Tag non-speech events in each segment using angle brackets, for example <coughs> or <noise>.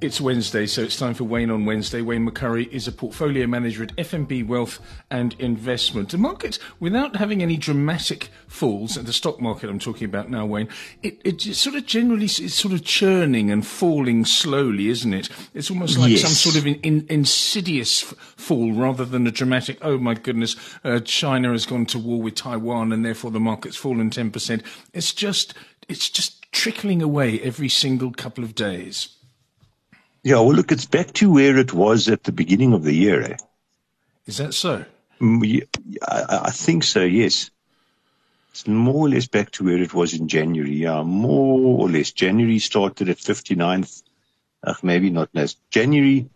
It's Wednesday, so it's time for Wayne on Wednesday. Wayne McCurrie is a portfolio manager at FNB Wealth and Investment. The market, without having any dramatic falls, and the stock market I'm talking about now, Wayne, it, it sort of generally is sort of churning and falling slowly, isn't it? It's almost like Yes. some sort of in, in, insidious fall rather than a dramatic, oh my goodness, uh, China has gone to war with Taiwan and therefore the market's fallen 10%. It's just, it's just trickling away every single couple of days. Yeah, well, look, it's back to where it was at the beginning of the year. Eh? Is that so? Mm, I, I think so, yes. It's more or less back to where it was in January. Yeah, more or less. January started at 59th. Uh, maybe not. No, January.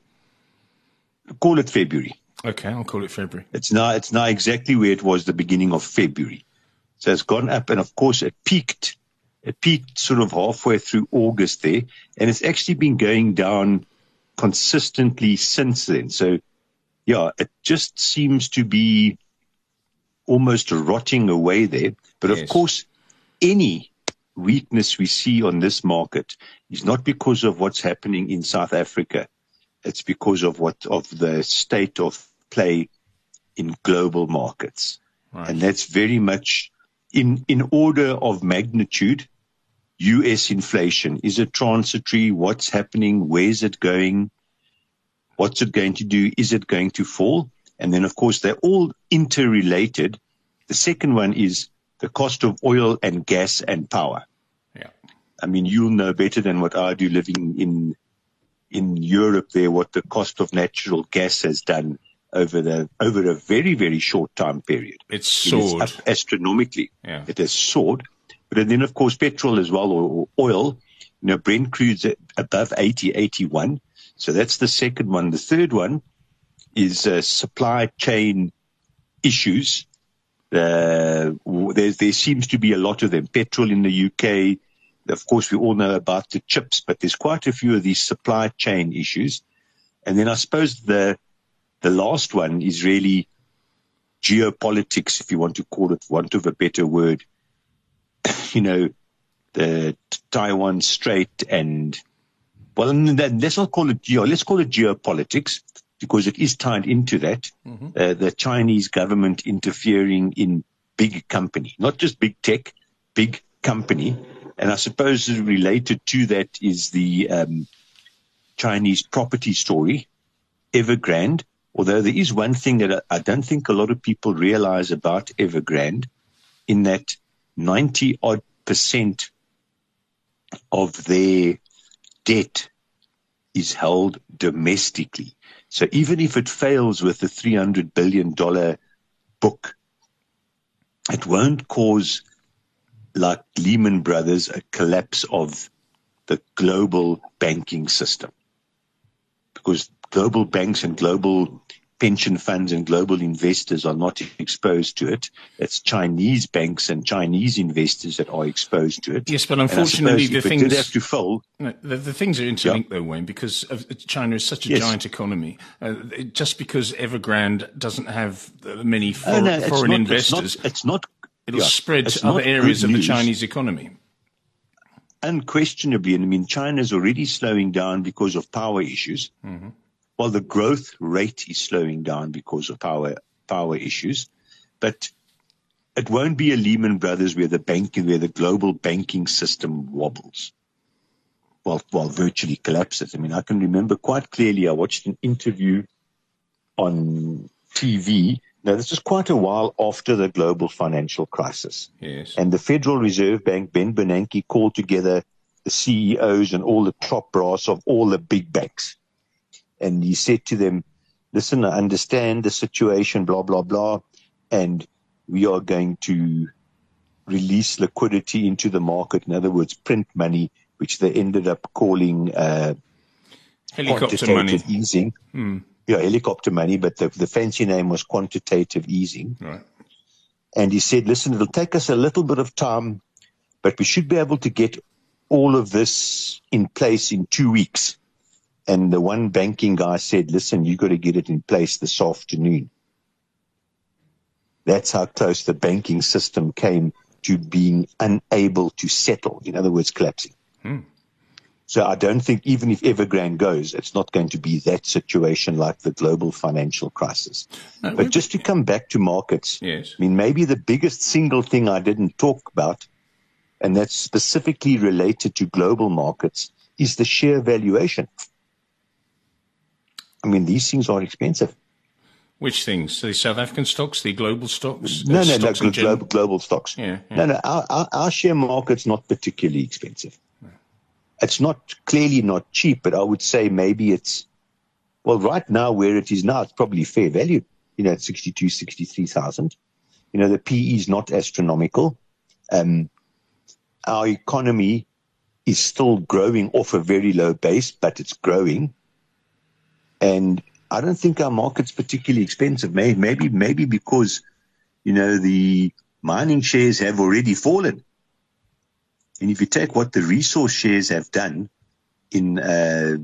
Call it February. Okay, I'll call it February. It's now, it's now exactly where it was the beginning of February. So it's gone up and of course it peaked. It peaked sort of halfway through August there and it's actually been going down consistently since then. So yeah, it just seems to be almost rotting away there. But of course, any weakness we see on this market is not because of what's happening in South Africa. It's because of what, of the state of play in global markets. Right. And that's very much in, in order of magnitude. US inflation. Is it transitory? What's happening? Where's it going? What's it going to do? Is it going to fall? And then, of course, they're all interrelated. The second one is the cost of oil and gas and power. Yeah. I mean, you'll know better than what I do living in, in Europe there, what the cost of natural gas has done over the, over a very, very short time period. It's It soared. up astronomically. Yeah. It has soared. But then, of course, petrol as well, or, oil. You know, Brent crude's above 80, 81. So that's the second one. The third one is uh, supply chain issues. Uh, there, there seems to be a lot of them. Petrol in the UK. Of course, we all know about the chips, but there's quite a few of these supply chain issues. And then I suppose the, the last one is really geopolitics, if you want to call it want of a better word. <coughs> You know, the Taiwan Strait and, well, let's not call it geo, let's call it geopolitics because it is tied into that. Uh, the Chinese government interfering in big company, not just big tech, big company. And I suppose related to that is the um, Chinese property story, Evergrande. Although there is one thing that I, I don't think a lot of people realize about Evergrande, in that 90 odd percent of their debt is held domestically. So even if it fails with the $300 billion book, it won't cause, like Lehman Brothers, a collapse of the global banking system. Because global banks and global pension funds and global investors are not exposed to it. It's Chinese banks and Chinese investors that are exposed to it. Yes, but unfortunately, the if it did things have to fold, No, the, the things are interlinked though, Wayne, because China is such a Yes. giant economy. Uh, just because Evergrande doesn't have many for, Oh, no, foreign not- investors, It's not, it's not it'll yeah, spread to other areas of the. Chinese economy. unquestionably, and I mean, China's already slowing down because of power issues, while the growth rate is slowing down because of power power issues. But it won't be a Lehman Brothers where the banking, where the global banking system wobbles. Well, well, virtually collapses. I mean, I can remember quite clearly. I watched an interview on TV. Now, this was quite a while after the global financial crisis. Yes. And the Federal Reserve Bank, Ben Bernanke, called together the CEOs and all the top brass of all the big banks. And he said to them, listen, I understand the situation, blah, blah, blah. And we are going to release liquidity into the market. In other words, print money, which they ended up calling, uh, Helicopter money. Hmm. easing. Yeah, helicopter money, but the, the fancy name was quantitative easing. Right. And he said, listen, it'll take us a little bit of time, but we should be able to get all of this in place in two weeks. And the one banking guy said, listen, you've got to get it in place this afternoon. That's how close the banking system came to being unable to settle. In other words, collapsing. Hmm. So I don't think even if Evergrande goes, it's not going to be that situation like the global financial crisis. No, but just to come back to markets, yes. I mean, maybe the biggest single thing I didn't talk about, and that's specifically related to global markets, is the share valuation. I mean, these things are expensive. Which things? The South African stocks, the global stocks? No, no, stocks no, global, global stocks. Yeah, yeah. No, no, our, our, our, share market's not particularly expensive. No. It's not clearly not cheap, but I would say maybe it's, well, right now where it is now, it's probably fair value, you know, at 62, 63,000. You know, the PE is not astronomical. Um, our economy is still growing off a very low base, but it's growing. And I don't think our market's particularly expensive. Maybe, maybe because, you know, the mining shares have already fallen. And if you take what the resource shares have done in, uh,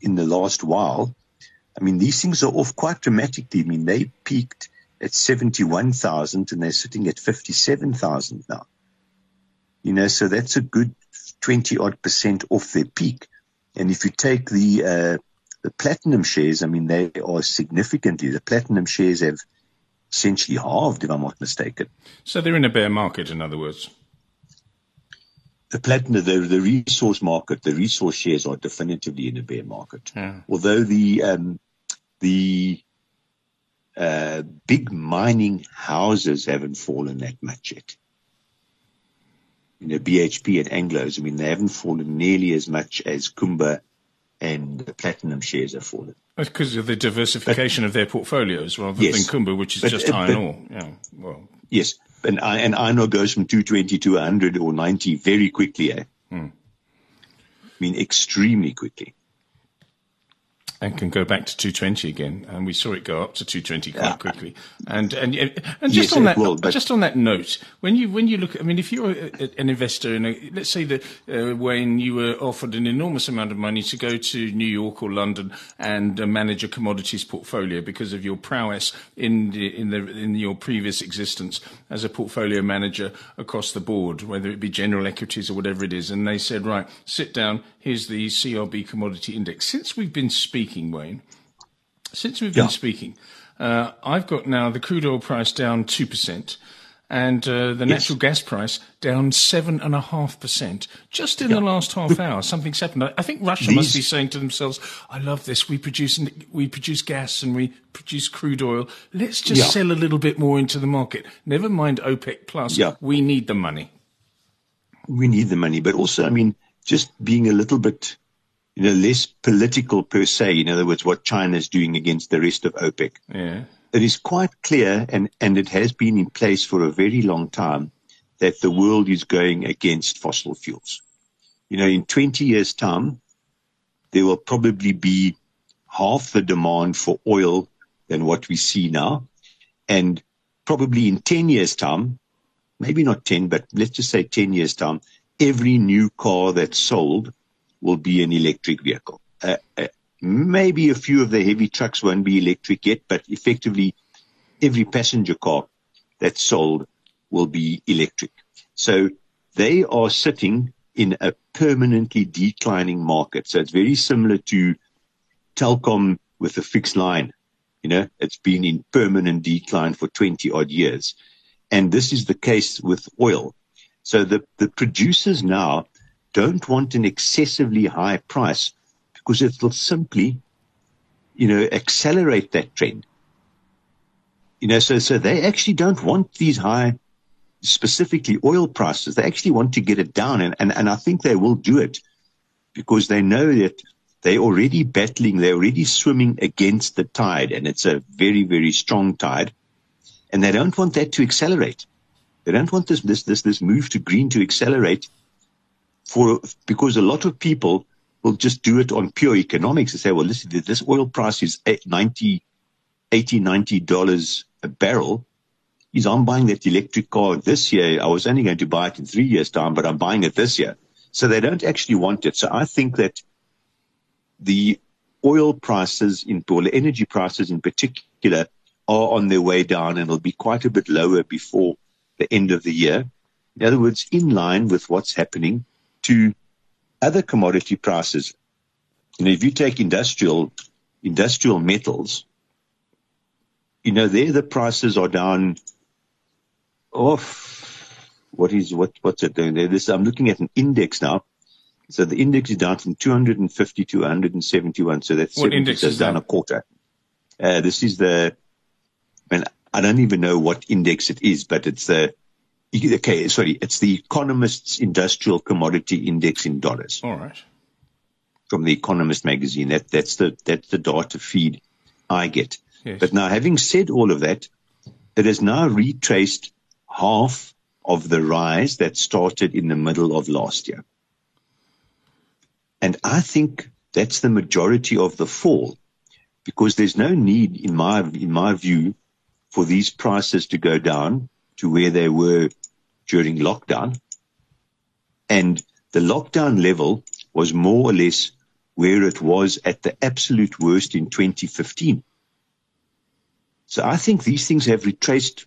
in the last while, I mean, these things are off quite dramatically. I mean, they peaked at 71,000 and they're sitting at 57,000 now. You know, so that's a good 20 odd percent off their peak. And if you take the, uh, the platinum shares, I mean, they are significantly, the platinum shares have essentially halved, if I'm not mistaken. So they're in a bear market, in other words. The platinum, the, the resource market, the resource shares are definitively in a bear market. Yeah. Although the, um, the, uh, big mining houses haven't fallen that much yet you know, BHP and Anglos, I mean, they haven't fallen nearly as much as Kumba and the platinum shares have fallen. That's Because of the diversification but, of their portfolios rather yes, than Kumba, which is but, just uh, iron ore. Yeah, well. Yes, and, and iron ore goes from 220 to 100 or 90 very quickly. Eh? Hmm. I mean, extremely quickly and can go back to 220 again. And we saw it go up to 220 quite yeah. quickly. And and and just yes, on that will, just on that note, when you when you look, I mean, if you're a, an investor in a, let's say that uh, Wayne, you were offered an enormous amount of money to go to New York or London and uh, manage a commodities portfolio because of your prowess in the, in the in your previous existence as a portfolio manager across the board, whether it be general equities or whatever it is, and they said, right, sit down. Here's the CRB commodity index. Since we've been speaking speaking, Wayne, since we've been yeah. speaking, uh, I've got now the crude oil price down 2% and uh, the yes. natural gas price down 7.5% just in yeah. the last half hour. Something's happened. I think Russia These... must be saying to themselves, I love this. We produce, we produce gas and we produce crude oil. Let's just yeah. sell a little bit more into the market. Never mind OPEC plus. Yeah. We need the money. We need the money. But also, I mean, just being a little bit you know, less political per se. In other words, what China is doing against the rest of OPEC. Yeah. It is quite clear, and, and it has been in place for a very long time, that the world is going against fossil fuels. You know, in 20 years' time, there will probably be half the demand for oil than what we see now. And probably in 10 years' time, maybe not 10, but let's just say 10 years' time, every new car that's sold will be an electric vehicle. Uh, uh, maybe a few of the heavy trucks won't be electric yet, but effectively every passenger car that's sold will be electric. So they are sitting in a permanently declining market. So it's very similar to Telkom with a fixed line. You know, it's been in permanent decline for 20 odd years. And this is the case with oil. So the, the producers now don't want an excessively high price because it will simply, you know, accelerate that trend. You know, so, so they actually don't want these high, specifically oil prices. They actually want to get it down. And, and, and I think they will do it because they know that they're already battling, they're already swimming against the tide. And it's a very, very strong tide. And they don't want that to accelerate. They don't want this, this, this, this move to green to accelerate for because a lot of people will just do it on pure economics and say, well, listen, this oil price is 90, 80, 90 dollars a barrel. Is I'm buying that electric car this year. I was only going to buy it in three years time, but I'm buying it this year. So they don't actually want it. So I think that the oil prices in, or energy prices in particular are on their way down and will be quite a bit lower before the end of the year. In other words, in line with what's happening to other commodity prices. You know, if you take industrial industrial metals, you know, there the prices are down off what is what what's it doing there? This I'm looking at an index now. So the index is down from 250 to 171. So that's what index is down that? a quarter. Uh, this is the. I mean, I don't even know what index it is, but it's the. Okay, sorry, it's the Economist's Industrial Commodity Index in dollars. All right. From the Economist magazine, that that's the that's the data feed I get. Yes. But now, having said all of that, it has now retraced half of the rise that started in the middle of last year. And I think that's the majority of the fall because there's no need in my, in my view for these prices to go down to where they were during lockdown. And the lockdown level was more or less where it was at the absolute worst in 2015. So I think these things have retraced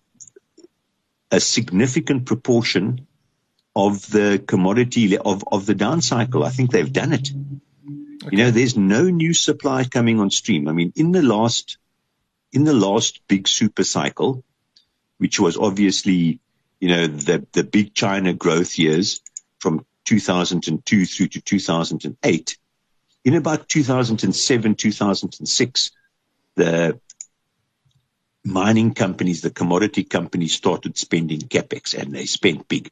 a significant proportion of the commodity of, of the down cycle. I think they've done it. Okay. You know, there's no new supply coming on stream. I mean, in the last, in the last big super cycle, which was obviously, you know, the, the big China growth years from 2002 through to 2008, in about 2007, 2006, the mining companies, the commodity companies started spending capex and they spent big.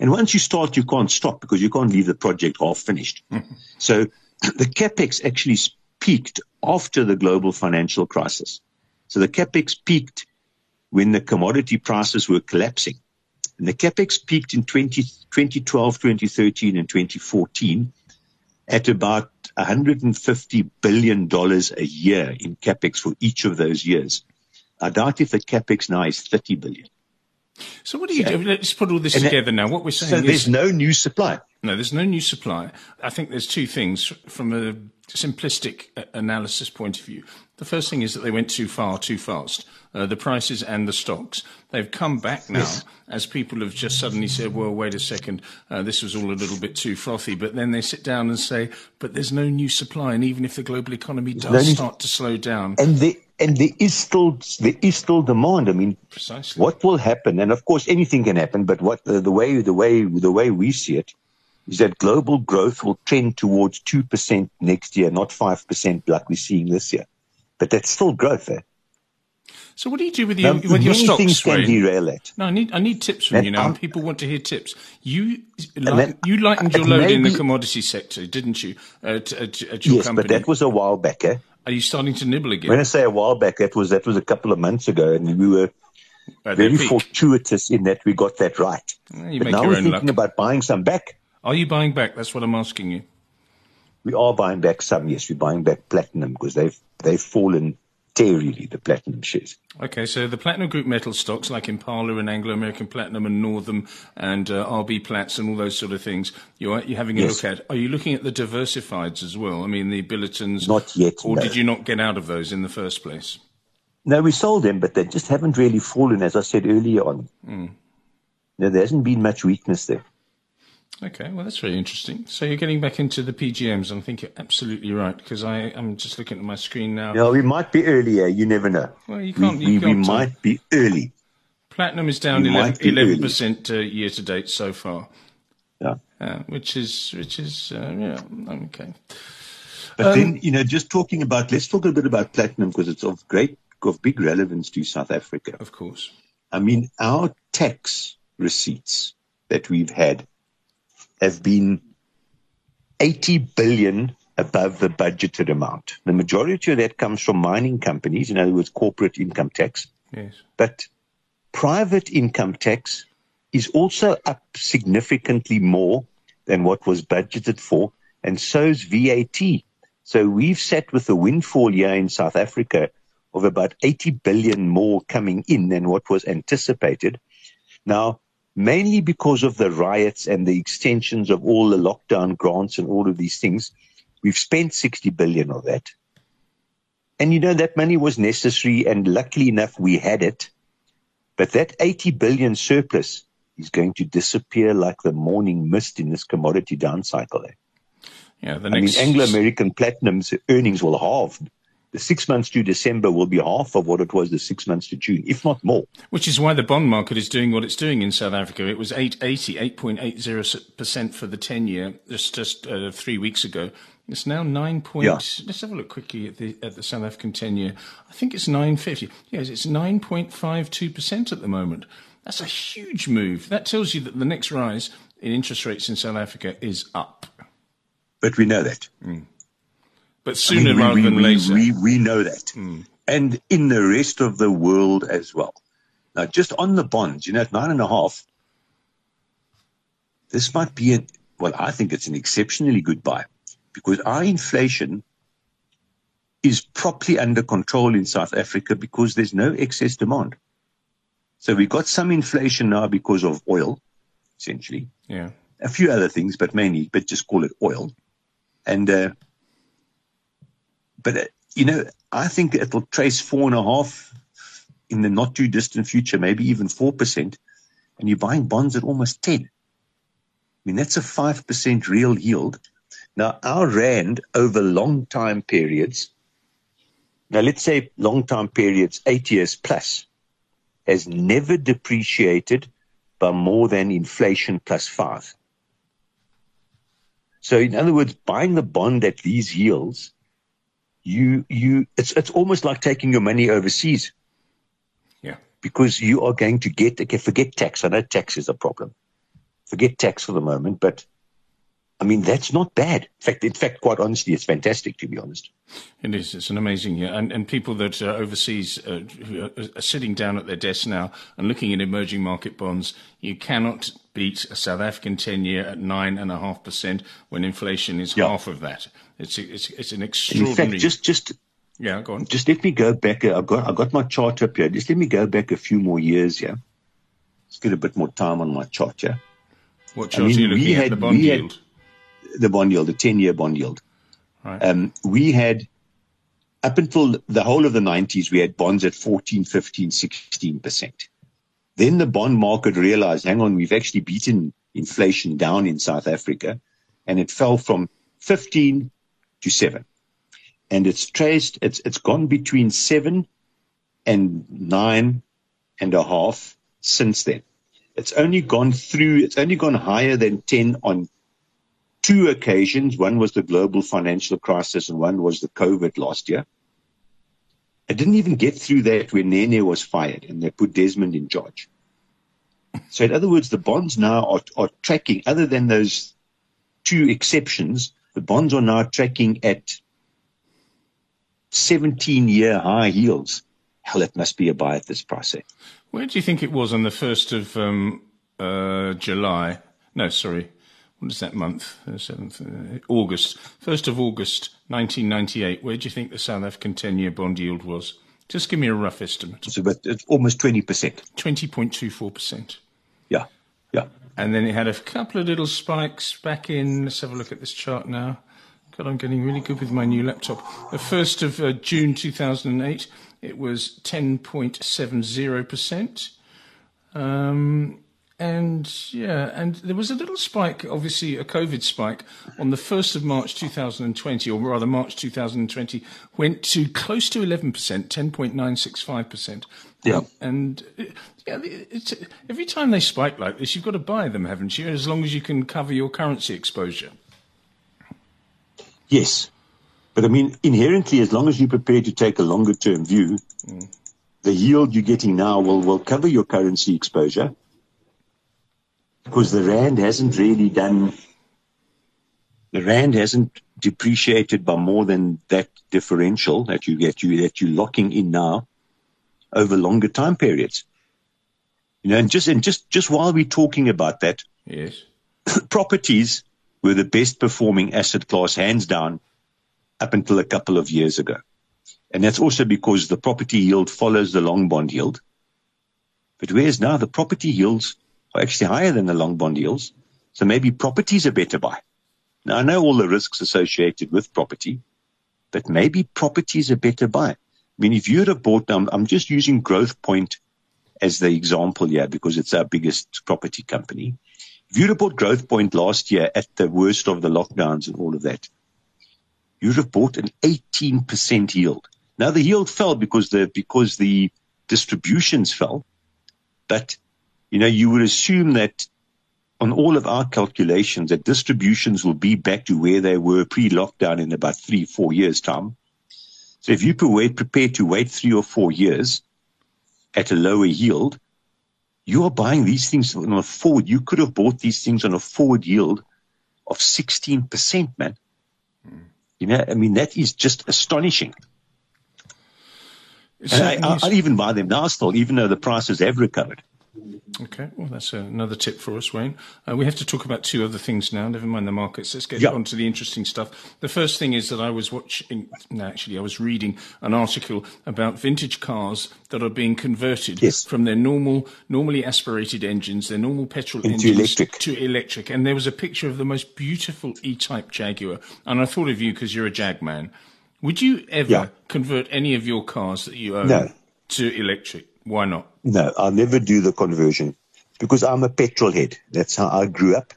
And once you start, you can't stop because you can't leave the project half finished. Mm-hmm. So the capex actually peaked after the global financial crisis. So the capex peaked when the commodity prices were collapsing. And the capex peaked in 20, 2012, 2013, and 2014 at about $150 billion a year in capex for each of those years. I doubt if the capex now is 30 billion. So what do you do? Let's put all this and together now. What we're saying so is there's no new supply. No, there's no new supply. I think there's two things from a simplistic analysis point of view. The first thing is that they went too far, too fast. Uh, the prices and the stocks. They've come back now yes. as people have just suddenly said, well, wait a second, uh, this was all a little bit too frothy. But then they sit down and say, but there's no new supply. And even if the global economy does start to slow down. And the, and there is still there is still demand. I mean, precisely what will happen, and of course anything can happen. But what the way the way the way we see it is that global growth will trend towards two percent next year, not five percent like we're seeing this year. But that's still growth there. So what do you do with your now, with your stocks? Things can derail it. No, I need I need tips from and you now. People want to hear tips. You you lightened your load maybe, in the commodity sector, didn't you? At, at, at your yes, company. but that was a while back. Eh? Are you starting to nibble again? When I say a while back, that was that was a couple of months ago, and we were very fortuitous in that we got that right. Well, but now we're thinking luck. about buying some back. Are you buying back? That's what I'm asking you. We are buying back some. Yes, we're buying back platinum because they've they've fallen materially, the platinum shares. Okay, so the platinum group metal stocks like Impala and Anglo American Platinum and Northam and uh, RBPlats and all those sort of things, you're, you're having a yes. look at. Are you looking at the diversifieds as well? I mean, the Billitons? Not yet. Or no. did you not get out of those in the first place? No, we sold them, but they just haven't really fallen, as I said earlier on. Mm. No, there hasn't been much weakness there. Okay, well, that's very interesting. So you're getting back into the PGMs, and I think you're absolutely right because I am just looking at my screen now. Yeah, we might be earlier. You never know. Well, you can't. We, you we, we might be early. Platinum is down eleven percent uh, year to date so far. Yeah, uh, which is which is uh, yeah okay. But um, then you know, just talking about let's talk a bit about platinum because it's of great of big relevance to South Africa. Of course. I mean, our tax receipts that we've had have been 80 billion above the budgeted amount. The majority of that comes from mining companies, in other words, corporate income tax. Yes. But private income tax is also up significantly more than what was budgeted for, and so's VAT. So we've sat with a windfall year in South Africa of about 80 billion more coming in than what was anticipated. Now, mainly because of the riots and the extensions of all the lockdown grants and all of these things. We've spent 60 billion of that. And you know, that money was necessary and luckily enough we had it. But that 80 billion surplus is going to disappear like the morning mist in this commodity down cycle. Eh? Yeah, the next... I mean, Anglo-American Platinum's earnings will halve. The six months to December will be half of what it was the six months to June, if not more. Which is why the bond market is doing what it's doing in South Africa. It was 880, 8.80% for the 10 year just, just uh, three weeks ago. It's now 9 point, yeah. let's have a look quickly at the, at the South African 10 year. I think it's 950. Yes, it's 9.52% at the moment. That's a huge move. That tells you that the next rise in interest rates in South Africa is up. But we know that. Mm. But sooner I mean, we, rather we, than we, later. We, we know that. Mm. And in the rest of the world as well. Now, just on the bonds, you know, at nine and a half, this might be a, well, I think it's an exceptionally good buy because our inflation is properly under control in South Africa because there's no excess demand. So we got some inflation now because of oil, essentially. Yeah. A few other things, but mainly, but just call it oil. And, uh, but, uh, you know, I think it'll trace four and a half in the not too distant future, maybe even 4%. And you're buying bonds at almost 10. I mean, that's a 5% real yield. Now, our rand over long time periods, now let's say long time periods, eight years plus, has never depreciated by more than inflation plus five. So in other words, buying the bond at these yields, you, you, it's, it's almost like taking your money overseas. Yeah. Because you are going to get, okay, forget tax. I know tax is a problem. Forget tax for the moment, but I mean, that's not bad. In fact, in fact, quite honestly, it's fantastic, to be honest. It is. It's an amazing year. And, and people that are overseas uh, are sitting down at their desks now and looking at emerging market bonds. You cannot beat a South African 10 year at 9.5% when inflation is yeah. half of that. It's, it's, it's an extraordinary. In fact, just, just, yeah, go on. Just let me go back. I've got, I've got my chart up here. Just let me go back a few more years. Yeah. Let's get a bit more time on my chart. Yeah. What chart I mean, are you looking at? Had, the bond yield? Had, the bond yield, the 10 year bond yield. Right. Um, we had, up until the whole of the 90s, we had bonds at 14, 15, 16%. Then the bond market realized, hang on, we've actually beaten inflation down in South Africa, and it fell from 15 to 7. And it's traced, it's, it's gone between 7 and 9 and a half since then. It's only gone through, it's only gone higher than 10 on two occasions. One was the global financial crisis and one was the COVID last year. I didn't even get through that when Nene was fired and they put Desmond in charge. So in other words, the bonds now are, are tracking, other than those two exceptions, the bonds are now tracking at 17 year high yields. Hell, it must be a buy at this price. Eh? Where do you think it was on the 1st of um, uh, July? No, sorry, what is that month? Uh, seventh, uh, August, first of August, 1998. Where do you think the South African 10-year bond yield was? Just give me a rough estimate. It's about it's almost 20%. 20.24%. Yeah, yeah. And then it had a couple of little spikes back in. Let's have a look at this chart now. God, I'm getting really good with my new laptop. The 1st of uh, June 2008, it was 10.70%. Um, and yeah, and there was a little spike, obviously a COVID spike on the 1st of March 2020, or rather March 2020, went to close to 11%, 10.965%. Yeah. and yeah, every time they spike like this, you've got to buy them, haven't you? As long as you can cover your currency exposure. Yes. But I mean, inherently, as long as you're prepared to take a longer term view, mm. the yield you're getting now will, will cover your currency exposure because the rand hasn't really done the rand hasn't depreciated by more than that differential that you get you that you're locking in now over longer time periods. You know, and just and just just while we're talking about that, yes, <coughs> properties were the best performing asset class hands down up until a couple of years ago. And that's also because the property yield follows the long bond yield. But whereas now the property yields are actually higher than the long bond yields. So maybe property is a better buy. Now I know all the risks associated with property, but maybe property is a better buy. I mean, if you'd have bought them, I'm just using Growthpoint as the example here because it's our biggest property company. If you'd have bought Growthpoint last year at the worst of the lockdowns and all of that, you'd have bought an 18% yield. Now the yield fell because the, because the distributions fell, but you know, you would assume that on all of our calculations that distributions will be back to where they were pre-lockdown in about three, four years time. So if you prepare to wait three or four years at a lower yield, you are buying these things on a forward. You could have bought these things on a forward yield of 16%, man. Mm. You know, I mean, that is just astonishing. And I, would even buy them now still, even though the prices have recovered. Okay, well, that's another tip for us, Wayne. Uh, we have to talk about two other things now, never mind the markets. Let's get yep. on to the interesting stuff. The first thing is that I was watching, no, actually, I was reading an article about vintage cars that are being converted yes. from their normal, normally aspirated engines, their normal petrol Into engines electric. to electric. And there was a picture of the most beautiful E-Type Jaguar. And I thought of you because you're a Jag man. Would you ever yeah. convert any of your cars that you own no. to electric? Why not? No, I'll never do the conversion because I'm a petrol head. That's how I grew up.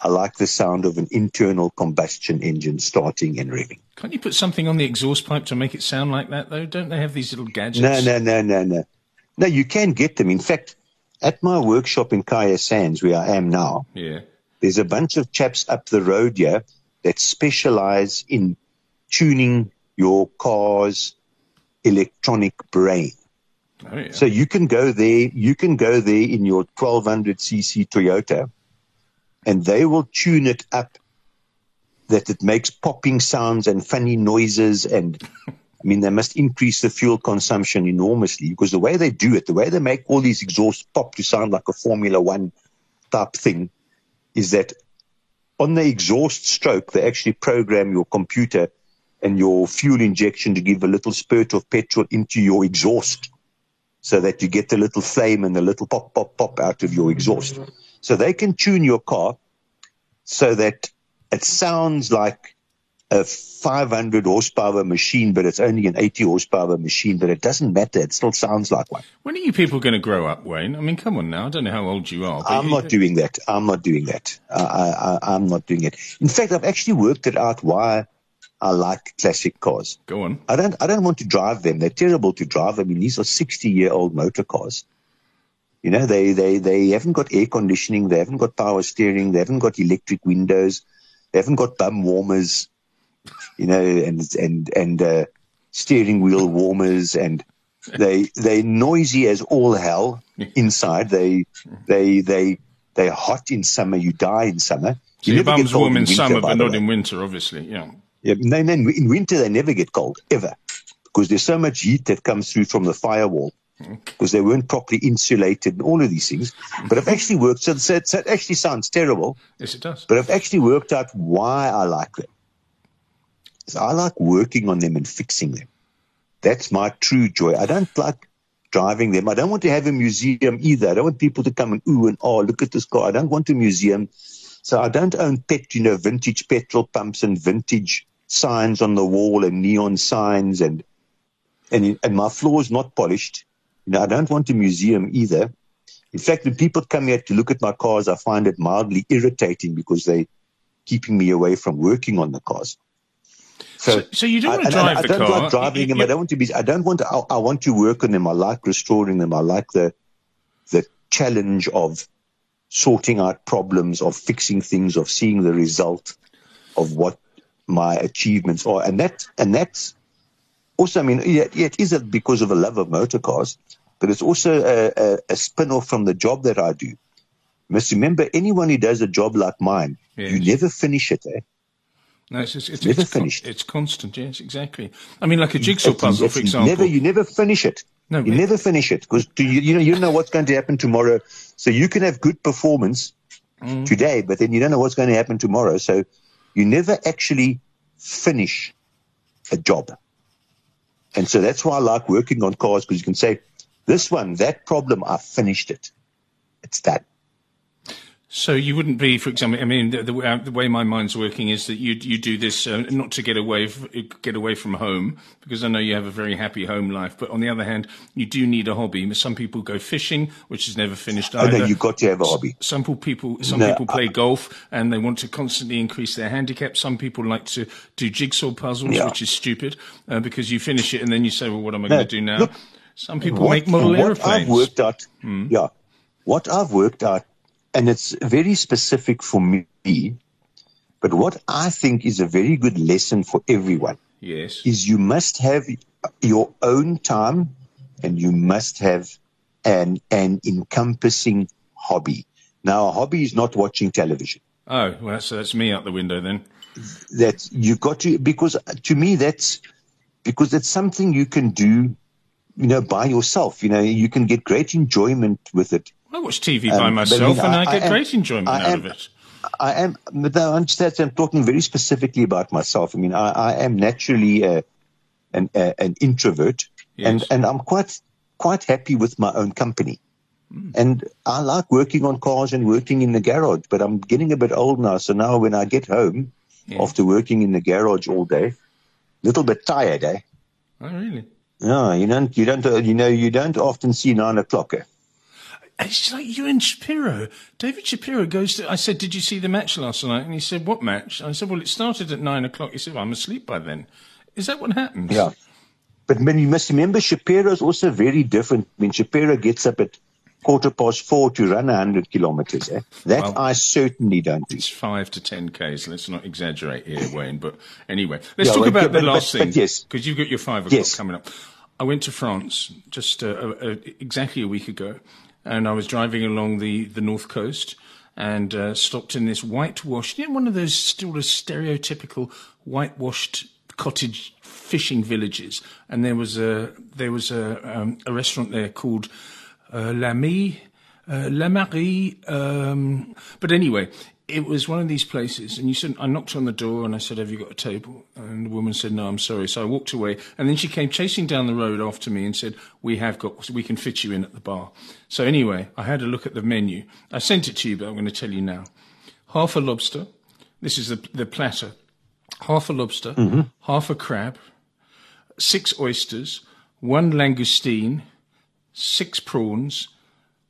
I like the sound of an internal combustion engine starting and revving. Can't you put something on the exhaust pipe to make it sound like that, though? Don't they have these little gadgets? No, no, no, no, no. No, you can get them. In fact, at my workshop in Kya Sands, where I am now, yeah. there's a bunch of chaps up the road here that specialize in tuning your car's electronic brain. Oh. So you can go there, you can go there in your 1200cc Toyota and they will tune it up that it makes popping sounds and funny noises and I mean, they must increase the fuel consumption enormously because the way they do it, the way they make all these exhausts pop to sound like a Formula One type thing is that on the exhaust stroke, they actually program your computer and your fuel injection to give a little spurt of petrol into your exhaust so that you get the little flame and the little pop, pop, pop out of your exhaust. So they can tune your car so that it sounds like a 500 horsepower machine, but it's only an 80 horsepower machine, but it doesn't matter. It still sounds like one. When are you people going to grow up, Wayne? I mean, come on now. I don't know how old you are. I'm not doing that. I'm not doing that. I, I, I'm not doing it. In fact, I've actually worked it out why I like classic cars. Go on. I don't, I don't want to drive them. They're terrible to drive. I mean, these are 60 year old motor cars. You know, they, they, they haven't got air conditioning. They haven't got power steering. They haven't got electric windows. They haven't got bum warmers, you know, and, and, and, uh, steering wheel warmers and they, they're noisy as all hell <laughs> inside. They, they, they, they're hot in summer. You die in summer. So you your bum's warm in, in winter, summer, but not in winter, obviously. Yeah. Yeah, no, no, in winter they never get cold ever because there's so much heat that comes through from the firewall because they weren't properly insulated and all of these things. But I've actually worked, so, so, so it actually sounds terrible. Yes, it does. But I've actually worked out why I like them. So I like working on them and fixing them. That's my true joy. I don't like driving them. I don't want to have a museum either. I don't want people to come and ooh and oh, look at this car. I don't want a museum. So I don't own pet, you know, vintage petrol pumps and vintage signs on the wall and neon signs and and and my floor is not polished. You know, I don't want a museum either. In fact, when people come here to look at my cars, I find it mildly irritating because they're keeping me away from working on the cars. So, so, so you don't want to drive I, I, the I don't car. like driving them. I don't want to be. I don't want to. I, I want to work on them. I like restoring them. I like the the challenge of sorting out problems, of fixing things, of seeing the result of what my achievements are. And that, and that's also, I mean, yeah, yeah, it is because of a love of motor cars, but it's also a, a, a spin off from the job that I do. You must remember, anyone who does a job like mine, yes. you never finish it. Eh? No, it's, it's, it's never it's finished. Con- it's constant. Yes, exactly. I mean, like a jigsaw puzzle, for example. Never, you never finish it. No, you never finish it because you, you know you don't know what's going to happen tomorrow. So you can have good performance mm. today, but then you don't know what's going to happen tomorrow. So you never actually finish a job. And so that's why I like working on cars because you can say, this one, that problem, I finished it. It's that. So you wouldn't be, for example, I mean, the, the, uh, the way my mind's working is that you you do this uh, not to get away f- get away from home because I know you have a very happy home life, but on the other hand, you do need a hobby. Some people go fishing, which is never finished Oh, either. no, you've got to have a hobby. Some people, some No, people play golf and they want to constantly increase their handicap. Some people like to do jigsaw puzzles, Yeah. which is stupid uh, because you finish it and then you say, "Well, what am I No, going to do now?" look, Some people make model what aeroplanes. Hmm. I've worked out, yeah, what I've worked out, and it's very specific for me, but what I think is a very good lesson for everyone yes. is you must have your own time and you must have an, an encompassing hobby. Now, a hobby is not watching television. Oh, well, that's, that's me out the window then. That you've got to, because to me, that's because it's something you can do, you know, by yourself. You know, you can get great enjoyment with it. I watch TV Um, by but I myself and I, I- get am- great enjoyment I out am- of it. I am, but I understand. I'm talking very specifically about myself. I mean, I, I am naturally a, an, a, an introvert, and Yes. and I'm quite quite happy with my own company. Hmm. And I like working on cars and working in the garage, but I'm getting a bit old now. So now when I get home Yeah. after working in the garage all day, a little bit tired, eh? Oh, really? No, you don't, you don't, you know, you don't often see nine o'clock. It's like you and Shapiro. David Shapiro goes to. I said, "Did you see the match last night?" And he said, "What match?" I said, "Well, it started at nine o'clock." He said, well, "I'm asleep by then." Is that what happens? Yeah. But when you must remember, Shapiro is also very different. I mean, Shapiro gets up at quarter past four to run 100 kilometers. Eh? That Well- I certainly don't do. It's five to ten k's. Let's not exaggerate here, Wayne. But anyway, let's Yeah, talk well, about but- the but- last but thing. yes. because you've got your five o'clock Yes. coming up. I went to France just uh, uh, exactly a week ago, and I was driving along the the north coast and uh, stopped in this whitewashed, you know, one of those still stereotypical whitewashed cottage fishing villages, and there was a there was a um, a restaurant there called uh, L'Ami, uh, La Marie. Um, but anyway, it was one of these places, and you said I knocked on the door and I said, "Have you got a table?" And the woman said, "No, I'm sorry." So I walked away, and then she came chasing down the road after me and said, "We have got, we can fit you in at the bar." So anyway, I had a look at the menu. I sent it to you, but I'm going to tell you now. Half a lobster. This is the the platter. Half a lobster, mm-hmm. half a crab, six oysters, one langoustine, six prawns,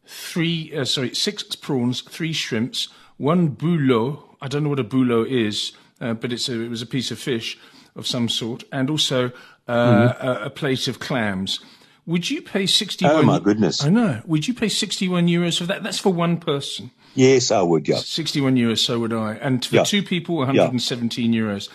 three uh, sorry six prawns, three shrimps, one bulot. I don't know what a bulot is, uh, but it's a, it was a piece of fish of some sort, and also uh, a, a plate of clams. Would you pay sixty-one? Oh, my goodness. I know. Would you pay sixty-one euros for that? That's for one person. Yes, I would, yeah. 61 euros, so would I. And for Yeah. two people, 117 euros.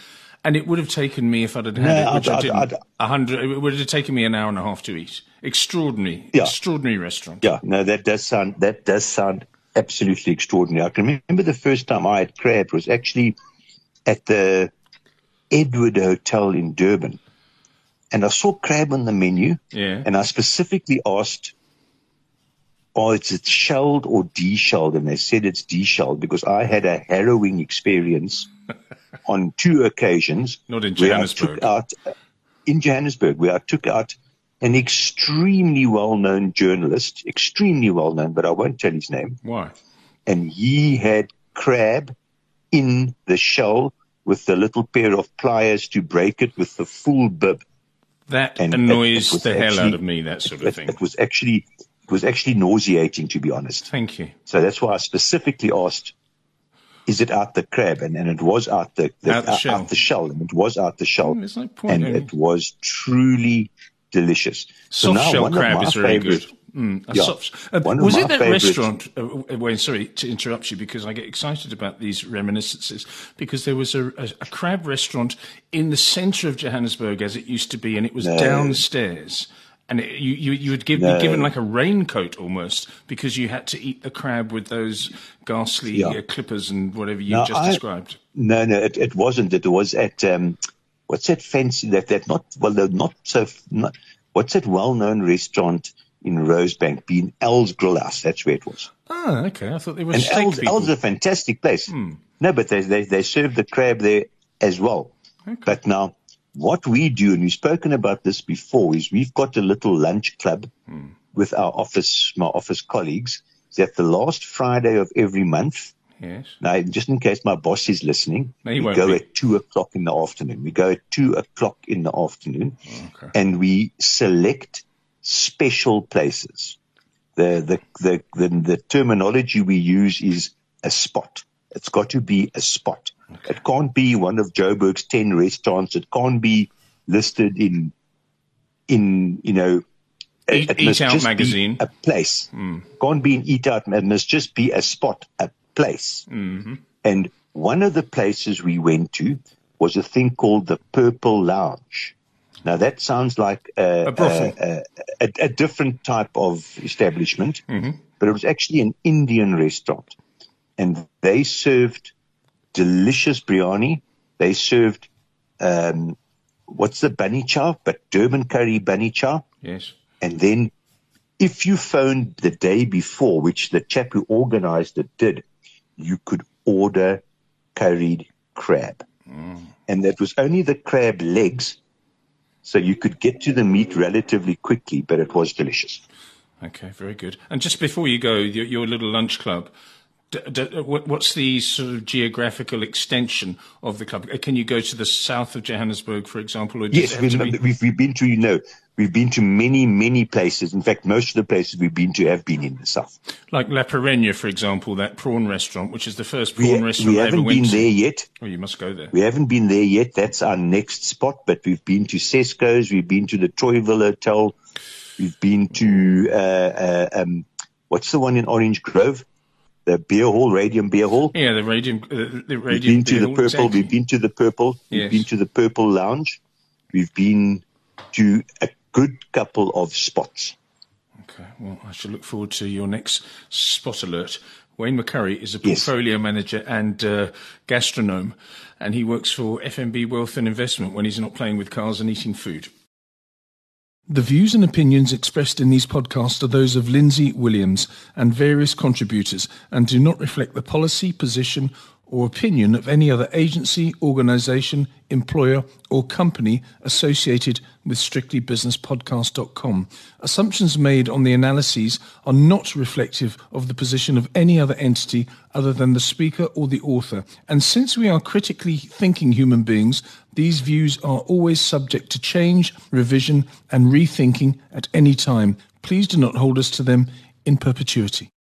And it would have taken me, if I'd had No, it, which I'd- I I'd- didn't, I'd- a hundred, it would have taken me an hour and a half to eat. Extraordinary, Yeah. extraordinary restaurant. Yeah, no, that does sound, that does sound absolutely extraordinary. I can remember the first time I had crab was actually at the Edward Hotel in Durban. And I saw crab on the menu. Yeah. And I specifically asked, oh, is it shelled or de-shelled? And they said it's de-shelled because I had a harrowing experience <laughs> on two occasions. Not in where I Johannesburg. took out, in Johannesburg, where I took out an extremely well-known journalist, extremely well-known, but I won't tell his name. Why? And he had crab in the shell with the little pair of pliers to break it with the full bib. That And annoys it was the hell out of me, that sort of It, thing. it was actually, it was actually nauseating, to be honest. Thank you. So that's why I specifically asked, is it out the crab? And, and it was out the, the Out the shell. out the shell. And it was out the shell. Mm, no and it was truly delicious. So Soft now shell crab is very good. Mm, Yeah. soft, uh, was it that favourite- restaurant? Uh, Wayne, sorry to interrupt you because I get excited about these reminiscences. Because there was a, a, a crab restaurant in the centre of Johannesburg, as it used to be, and it was No. downstairs. And it, you, you, you would give, No. be given like a raincoat almost because you had to eat the crab with those ghastly Yeah. uh, clippers and whatever you just I- described. No, no, it, it wasn't. It was at um, what's that fancy that that not well, they're not so not, what's that well-known restaurant in Rosebank? Being El's Grill House. That's where it was. Ah, okay. I thought they were And steak L's, people. L's is a fantastic place. No, but they, they they serve the crab there as well. But now, what we do, and we've spoken about this before, is we've got a little lunch club with our office, my office colleagues. That the last Friday of every month, Yes. Now, just in case my boss is listening, No, we go be. at two o'clock in the afternoon. We go at two o'clock in the afternoon, Okay. and we select special places. The, the the the the terminology we use is a spot. It's got to be a spot. It can't be one of Joburg's ten restaurants. It can't be listed in in you know. Eat- Eat Out magazine. a place. Hmm. Can't be an eat out. It must just be a spot, a place. And one of the places we went to was a thing called the Purple Lounge. Now that sounds like a, A a, a, a different type of establishment, but it was actually an Indian restaurant, and they served delicious biryani. They served um, what's the bunny chow, but Durban curry bunny chow. Yes. And then if you phoned the day before, which the chap who organized it did, you could order curried crab. Mm. And that was only the crab legs. So you could get to the meat relatively quickly, but it was delicious. Okay, very good. And just before you go, your, your little lunch club, d- d- what's the sort of geographical extension of the club? Can you go to the south of Johannesburg, for example? Or Yes, it have to we've, be- we've, we've been to, you know, we've been to many, many places. In fact, most of the places we've been to have been in the south. like La Parreirinha, for example, that prawn restaurant, which is the first We, prawn restaurant we I ever haven't been to. there yet. Oh, you must go there. We haven't been there yet. That's our next spot, but we've been to Cesco's. We've been to the Troyville Hotel. We've been to, uh, uh, um, what's the one in Orange Grove? The beer hall, Radium Beer Hall. Yeah, the radium, uh, the We've radium. been to the hall, Purple. exactly. We've been to the Purple. We've Yes. been to the Purple Lounge. We've been to a good couple of spots. Okay, well, I shall look forward to your next spot alert. Wayne McCurrie is a Yes. portfolio manager and uh, gastronome, and he works for FNB Wealth and Investment when he's not playing with cars and eating food. The views and opinions expressed in these podcasts are those of Lindsay Williams and various contributors and do not reflect the policy, position, or opinion of any other agency, organisation, employer, or company associated with strictlybusinesspodcast.com. Assumptions made on the analyses are not reflective of the position of any other entity other than the speaker or the author. And since we are critically thinking human beings, these views are always subject to change, revision, and rethinking at any time. Please do not hold us to them in perpetuity.